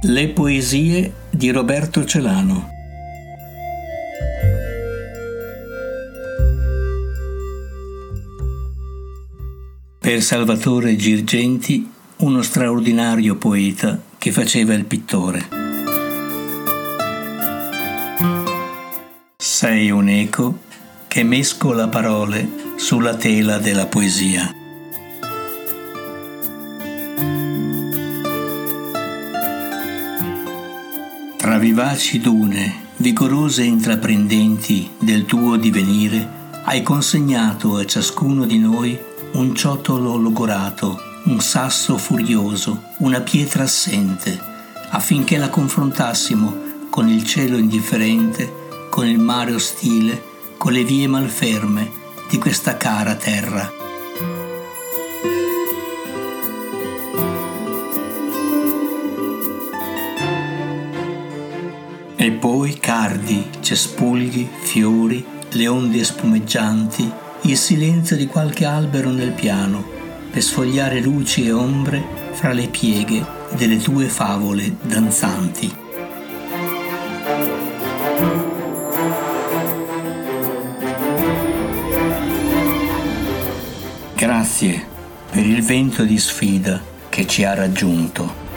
Le poesie di Roberto Celano. Per Salvatore Girgenti, uno straordinario poeta che faceva il pittore. Sei un eco che mescola parole sulla tela della poesia. Tra vivaci dune, vigorose e intraprendenti del tuo divenire, hai consegnato a ciascuno di noi un ciotolo logorato, un sasso furioso, una pietra assente, affinché la confrontassimo con il cielo indifferente, con il mare ostile, con le vie malferme di questa cara terra. E poi cardi, cespugli, fiori, le onde spumeggianti, il silenzio di qualche albero nel piano, per sfogliare luci e ombre fra le pieghe delle tue favole danzanti. Grazie per il vento di sfida che ci ha raggiunto.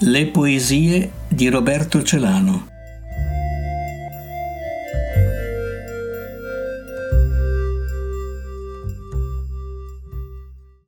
Le poesie di Roberto Celano